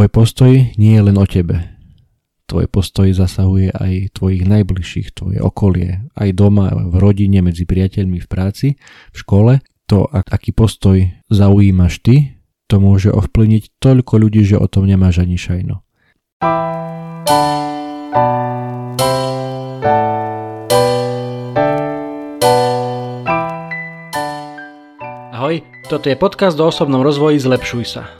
tvoj postoj nie je len o tebe. Tvoj postoj zasahuje aj tvojich najbližších, tvoje okolie, aj doma, v rodine, medzi priateľmi, v práci, v škole. To, aký postoj zaujímaš ty, to môže ovplyvniť toľko ľudí, že o tom nemáš ani šajno. Ahoj, toto je podcast o osobnom rozvoji Zlepšuj sa.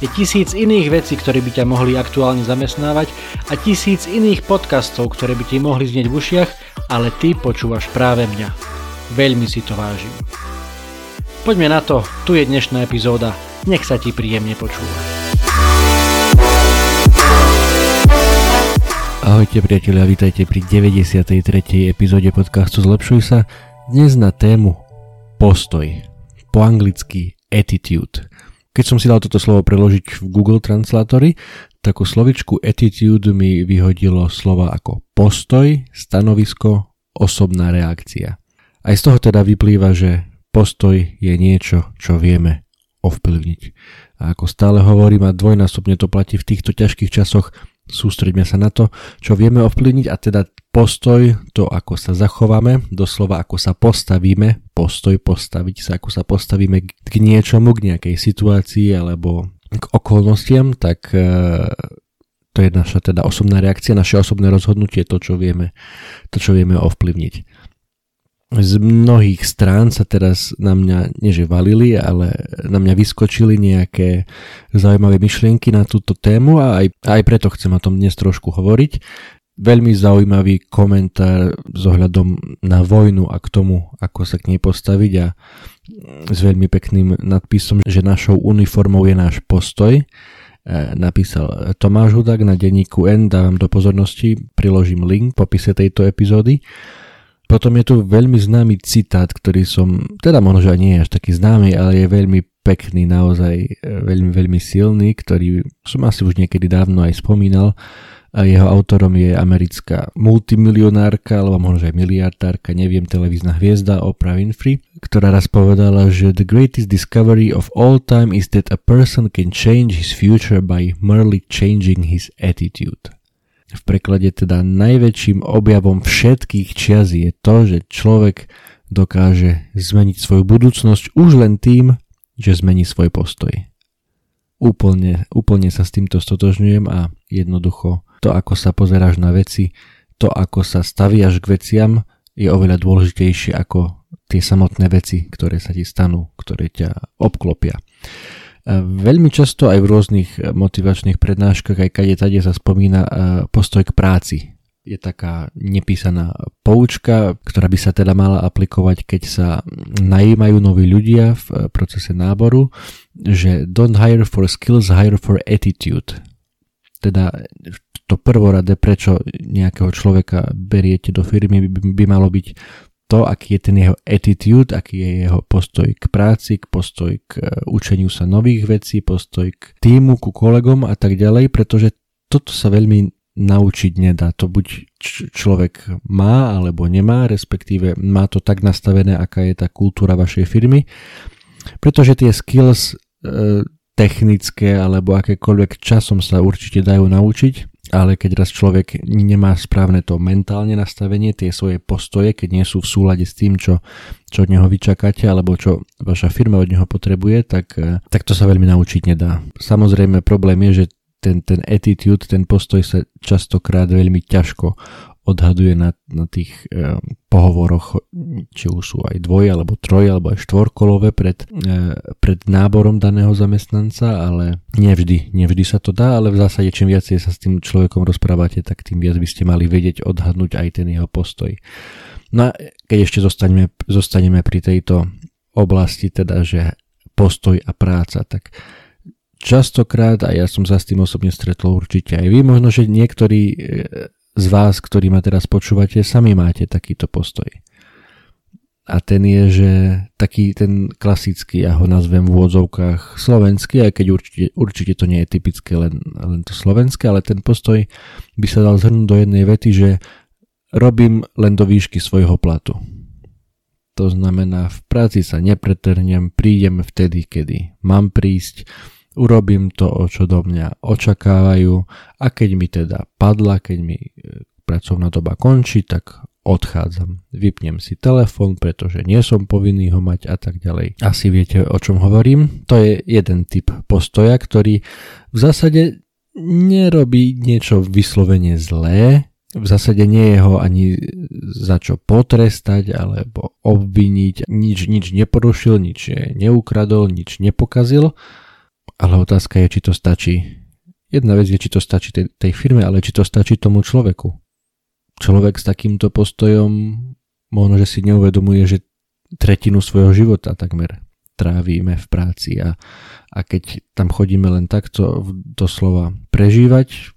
Je tisíc iných vecí, ktoré by ťa mohli aktuálne zamestnávať a tisíc iných podcastov, ktoré by ti mohli znieť v ušiach, ale ty počúvaš práve mňa. Veľmi si to vážim. Poďme na to, tu je dnešná epizóda, nech sa ti príjemne počúva. Ahojte priatelia, vítajte pri 93. epizóde podcastu Zlepšuj sa. Dnes na tému postoj, po anglicky attitude. Keď som si dal toto slovo preložiť v Google Translatory, takú slovičku attitude mi vyhodilo slova ako postoj, stanovisko, osobná reakcia. Aj z toho teda vyplýva, že postoj je niečo, čo vieme ovplyvniť. A ako stále hovorím a dvojnásobne to platí v týchto ťažkých časoch, sústreďme sa na to, čo vieme ovplyvniť a teda postoj, to ako sa zachováme, doslova ako sa postavíme, postoj postaviť sa, ako sa postavíme k niečomu, k nejakej situácii alebo k okolnostiam, tak e, to je naša teda osobná reakcia, naše osobné rozhodnutie, to čo vieme, to čo vieme ovplyvniť z mnohých strán sa teraz na mňa, neže ale na mňa vyskočili nejaké zaujímavé myšlienky na túto tému a aj, aj preto chcem o tom dnes trošku hovoriť. Veľmi zaujímavý komentár s ohľadom na vojnu a k tomu, ako sa k nej postaviť a s veľmi pekným nadpisom, že našou uniformou je náš postoj. E, napísal Tomáš Hudák na denníku N, dávam do pozornosti, priložím link v popise tejto epizódy. Potom je tu veľmi známy citát, ktorý som, teda možno, že nie je až taký známy, ale je veľmi pekný, naozaj e, veľmi, veľmi silný, ktorý som asi už niekedy dávno aj spomínal. Jeho autorom je americká multimilionárka, alebo možno aj miliardárka, neviem, televízna hviezda Oprah Winfrey, ktorá raz povedala, že the greatest discovery of all time is that a person can change his future by merely changing his attitude v preklade teda najväčším objavom všetkých čias je to, že človek dokáže zmeniť svoju budúcnosť už len tým, že zmení svoj postoj. Úplne, úplne sa s týmto stotožňujem a jednoducho to, ako sa pozeráš na veci, to, ako sa staviaš k veciam, je oveľa dôležitejšie ako tie samotné veci, ktoré sa ti stanú, ktoré ťa obklopia. Veľmi často aj v rôznych motivačných prednáškach, aj kade tade sa spomína e, postoj k práci. Je taká nepísaná poučka, ktorá by sa teda mala aplikovať, keď sa najímajú noví ľudia v e, procese náboru, že don't hire for skills, hire for attitude. Teda to prvorade, prečo nejakého človeka beriete do firmy, by, by malo byť to, aký je ten jeho attitude, aký je jeho postoj k práci, k postoj k e, učeniu sa nových vecí, postoj k týmu, ku kolegom a tak ďalej, pretože toto sa veľmi naučiť nedá. To buď človek má alebo nemá, respektíve má to tak nastavené, aká je tá kultúra vašej firmy, pretože tie skills technické alebo akékoľvek časom sa určite dajú naučiť, ale keď raz človek nemá správne to mentálne nastavenie, tie svoje postoje, keď nie sú v súlade s tým, čo, čo od neho vyčakáte, alebo čo vaša firma od neho potrebuje, tak, eh, tak to sa veľmi naučiť nedá. Samozrejme problém je, že ten, ten attitude, ten postoj sa častokrát veľmi ťažko odhaduje na, na tých e, pohovoroch, či už sú aj dvoj, alebo troj, alebo aj štvorkolové pred, e, pred náborom daného zamestnanca, ale nevždy, nevždy sa to dá, ale v zásade čím viacej sa s tým človekom rozprávate, tak tým viac by ste mali vedieť odhadnúť aj ten jeho postoj. No a keď ešte zostaneme, zostaneme pri tejto oblasti, teda, že postoj a práca, tak častokrát, a ja som sa s tým osobne stretol určite aj vy, možno, že niektorí e, z vás, ktorí ma teraz počúvate, sami máte takýto postoj. a ten je, že taký ten klasický, ja ho nazvem v úvodzovkách slovenský, aj keď určite, určite to nie je typické len, len to slovenské, ale ten postoj by sa dal zhrnúť do jednej vety, že robím len do výšky svojho platu. To znamená, v práci sa nepretrnem, prídem vtedy, kedy mám prísť, urobím to, o čo do mňa očakávajú a keď mi teda padla, keď mi e, pracovná doba končí, tak odchádzam. Vypnem si telefón, pretože nie som povinný ho mať a tak ďalej. Asi viete, o čom hovorím. To je jeden typ postoja, ktorý v zásade nerobí niečo vyslovene zlé, v zásade nie je ho ani za čo potrestať alebo obviniť, nič, nič neporušil, nič neukradol, nič nepokazil, ale otázka je, či to stačí. Jedna vec je, či to stačí tej, tej firme, ale či to stačí tomu človeku človek s takýmto postojom možno, že si neuvedomuje, že tretinu svojho života takmer trávime v práci a, a keď tam chodíme len takto doslova prežívať,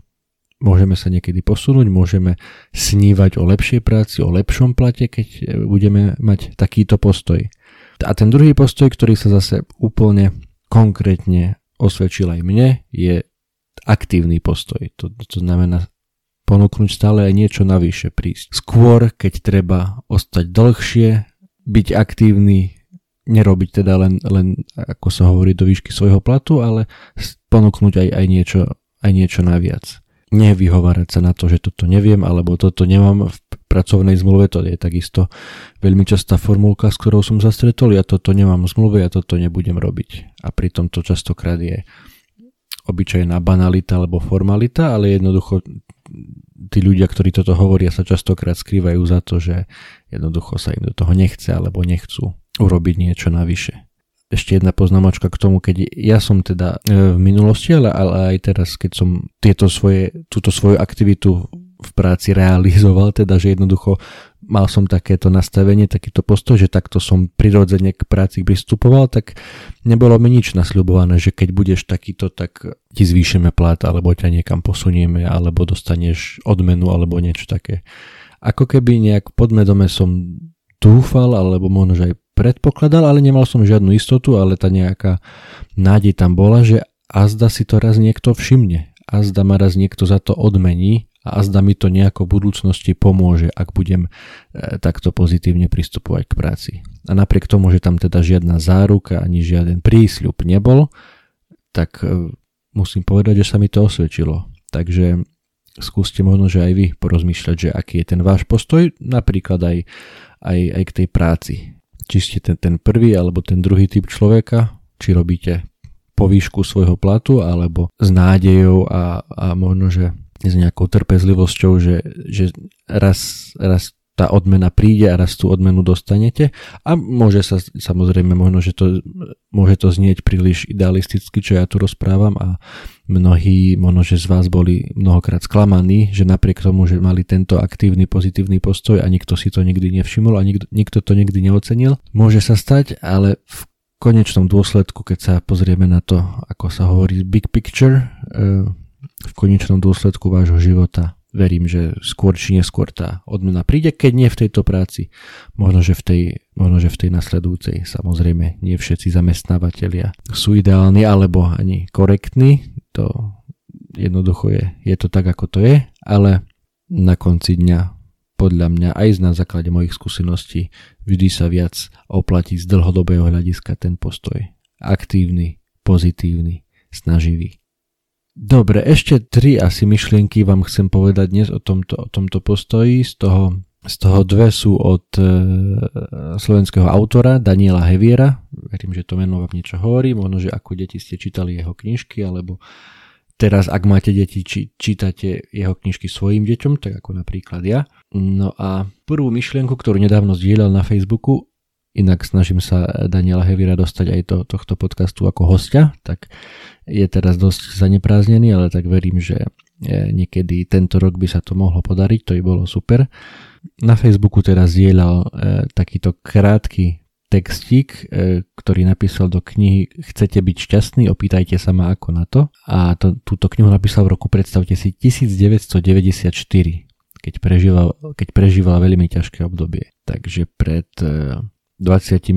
môžeme sa niekedy posunúť, môžeme snívať o lepšej práci, o lepšom plate, keď budeme mať takýto postoj. A ten druhý postoj, ktorý sa zase úplne konkrétne osvedčil aj mne, je aktívny postoj. To, to znamená ponúknuť stále aj niečo navyše prísť. Skôr, keď treba ostať dlhšie, byť aktívny, nerobiť teda len, len ako sa hovorí, do výšky svojho platu, ale ponúknuť aj, aj, niečo, aj niečo naviac. Nevyhovárať sa na to, že toto neviem, alebo toto nemám v pracovnej zmluve, to je takisto veľmi častá formulka, s ktorou som sa stretol, ja toto nemám v zmluve, ja toto nebudem robiť. A pritom to častokrát je obyčajná banalita alebo formalita, ale jednoducho tí ľudia, ktorí toto hovoria, sa častokrát skrývajú za to, že jednoducho sa im do toho nechce alebo nechcú urobiť niečo navyše. Ešte jedna poznámočka k tomu, keď ja som teda e, v minulosti, ale, ale aj teraz, keď som tieto svoje, túto svoju aktivitu v práci realizoval, teda že jednoducho mal som takéto nastavenie, takýto postoj, že takto som prirodzene k práci pristupoval, tak nebolo mi nič nasľubované, že keď budeš takýto, tak ti zvýšime plat, alebo ťa niekam posunieme, alebo dostaneš odmenu, alebo niečo také. Ako keby nejak podmedome som dúfal, alebo možno že aj predpokladal, ale nemal som žiadnu istotu, ale tá nejaká nádej tam bola, že azda si to raz niekto všimne, azda ma raz niekto za to odmení a azda mi to nejako v budúcnosti pomôže, ak budem e, takto pozitívne pristupovať k práci. A napriek tomu, že tam teda žiadna záruka ani žiaden prísľub nebol, tak e, musím povedať, že sa mi to osvedčilo. Takže skúste možno, že aj vy porozmýšľať, že aký je ten váš postoj, napríklad aj, aj, aj k tej práci. Či ste ten, ten prvý alebo ten druhý typ človeka, či robíte po výšku svojho platu alebo s nádejou a, a možno, že s nejakou trpezlivosťou, že, že raz, raz tá odmena príde a raz tú odmenu dostanete. A môže sa samozrejme možno, že to môže to znieť príliš idealisticky, čo ja tu rozprávam a mnohí možno, že z vás boli mnohokrát sklamaní, že napriek tomu, že mali tento aktívny pozitívny postoj a nikto si to nikdy nevšimol a nikto, nikto to nikdy neocenil, môže sa stať, ale v konečnom dôsledku, keď sa pozrieme na to, ako sa hovorí big picture, eh, v konečnom dôsledku vášho života verím, že skôr či neskôr tá odmena príde, keď nie v tejto práci, možno že v tej, možno, že v tej nasledujúcej. Samozrejme, nie všetci zamestnávateľia sú ideálni alebo ani korektní, to jednoducho je, je to tak, ako to je, ale na konci dňa podľa mňa aj na základe mojich skúseností vždy sa viac oplatí z dlhodobého hľadiska ten postoj. Aktívny, pozitívny, snaživý. Dobre, ešte tri asi myšlienky vám chcem povedať dnes o tomto, o tomto postoji. Z toho, z toho dve sú od e, slovenského autora Daniela Heviera. Verím, že to meno vám niečo hovorí. Možno, že ako deti ste čítali jeho knižky, alebo teraz, ak máte deti, či, čítate jeho knižky svojim deťom, tak ako napríklad ja. No a prvú myšlienku, ktorú nedávno zdieľal na Facebooku, inak snažím sa Daniela Hevira dostať aj do tohto podcastu ako hostia, tak je teraz dosť zanepráznený, ale tak verím, že e, niekedy tento rok by sa to mohlo podariť, to by bolo super. Na Facebooku teraz zdieľal e, takýto krátky textík, e, ktorý napísal do knihy Chcete byť šťastný, opýtajte sa ma ako na to. A to, túto knihu napísal v roku, predstavte si, 1994, keď prežíval, keď prežíval veľmi ťažké obdobie. Takže pred 28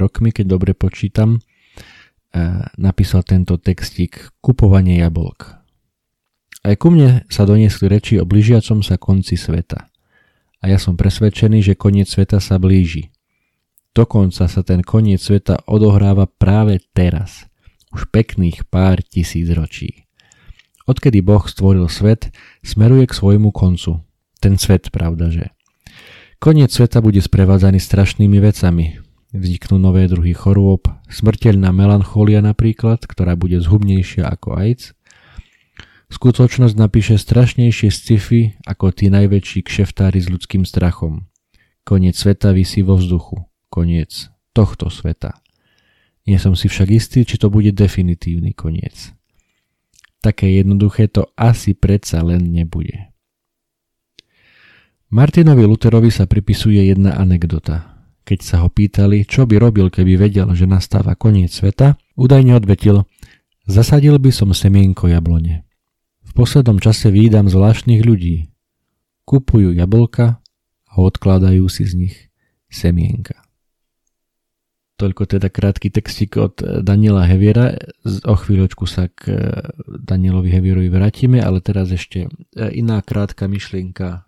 rokmi, keď dobre počítam, napísal tento textík Kupovanie jablk. Aj ku mne sa doniesli reči o blížiacom sa konci sveta. A ja som presvedčený, že koniec sveta sa blíži. Dokonca sa ten koniec sveta odohráva práve teraz. Už pekných pár tisíc ročí. Odkedy Boh stvoril svet, smeruje k svojmu koncu. Ten svet, pravda, že. Koniec sveta bude sprevádzaný strašnými vecami. Vzniknú nové druhy chorôb, smrteľná melancholia napríklad, ktorá bude zhubnejšia ako AIDS, Skutočnosť napíše strašnejšie sci-fi ako tí najväčší kšeftári s ľudským strachom. Koniec sveta vysí vo vzduchu. Koniec tohto sveta. Nie som si však istý, či to bude definitívny koniec. Také jednoduché to asi predsa len nebude. Martinovi Luterovi sa pripisuje jedna anekdota. Keď sa ho pýtali, čo by robil, keby vedel, že nastáva koniec sveta, údajne odvetil, zasadil by som semienko jablone. V poslednom čase výdam zvláštnych ľudí. Kupujú jablka a odkladajú si z nich semienka. Toľko teda krátky textík od Daniela Heviera. O chvíľočku sa k Danielovi Hevierovi vrátime, ale teraz ešte iná krátka myšlienka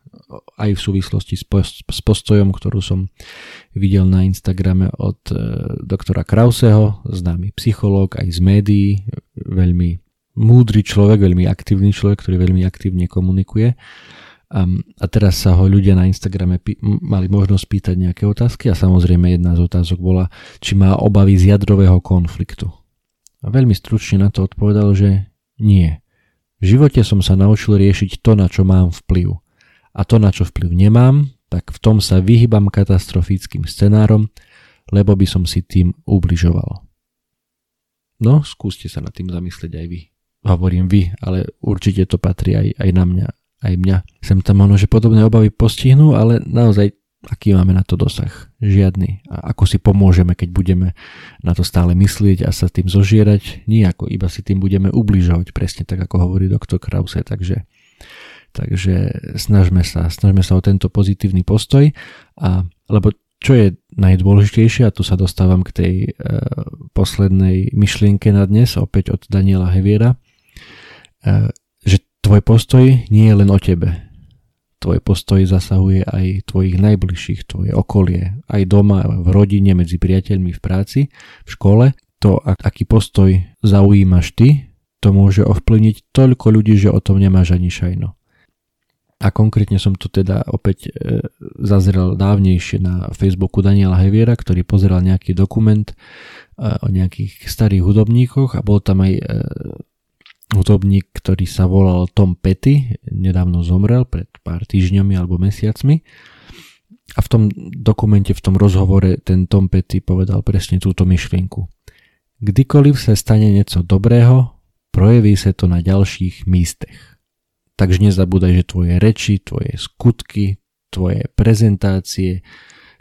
aj v súvislosti s, post- s postojom, ktorú som videl na Instagrame od doktora Krauseho, známy psychológ aj z médií, veľmi múdry človek, veľmi aktívny človek, ktorý veľmi aktívne komunikuje. A teraz sa ho ľudia na Instagrame pý- mali možnosť pýtať nejaké otázky a samozrejme jedna z otázok bola, či má obavy z jadrového konfliktu. A veľmi stručne na to odpovedal, že nie. V živote som sa naučil riešiť to, na čo mám vplyv. A to, na čo vplyv nemám, tak v tom sa vyhybam katastrofickým scenárom, lebo by som si tým ubližoval. No, skúste sa nad tým zamyslieť aj vy hovorím vy, ale určite to patrí aj, aj na mňa, aj mňa. Sem tam možno, že podobné obavy postihnú, ale naozaj aký máme na to dosah? Žiadny. A ako si pomôžeme, keď budeme na to stále myslieť a sa tým zožierať? Nijako, iba si tým budeme ubližovať, presne tak, ako hovorí doktor Krause. Takže, takže snažme sa, snažme sa o tento pozitívny postoj, a, lebo čo je najdôležitejšie, a tu sa dostávam k tej e, poslednej myšlienke na dnes, opäť od Daniela Heviera, E, že tvoj postoj nie je len o tebe. Tvoj postoj zasahuje aj tvojich najbližších, tvoje okolie, aj doma, v rodine, medzi priateľmi, v práci, v škole. To, aký postoj zaujímaš ty, to môže ovplyvniť toľko ľudí, že o tom nemáš ani šajno. A konkrétne som tu teda opäť e, zazrel dávnejšie na Facebooku Daniela Heviera, ktorý pozeral nejaký dokument e, o nejakých starých hudobníkoch a bol tam aj e, hudobník, ktorý sa volal Tom Petty, nedávno zomrel pred pár týždňami alebo mesiacmi. A v tom dokumente, v tom rozhovore ten Tom Petty povedal presne túto myšlienku. Kdykoliv sa stane niečo dobrého, projeví sa to na ďalších místech. Takže nezabúdaj, že tvoje reči, tvoje skutky, tvoje prezentácie,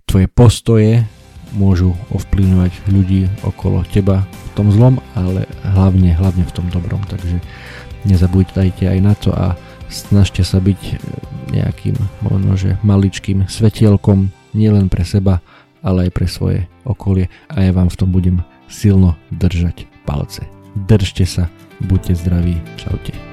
tvoje postoje môžu ovplyvňovať ľudí okolo teba v tom zlom, ale hlavne, hlavne v tom dobrom. Takže nezabúdajte aj na to a snažte sa byť e, nejakým možno, maličkým svetielkom nielen pre seba, ale aj pre svoje okolie a ja vám v tom budem silno držať palce. Držte sa, buďte zdraví, čaute.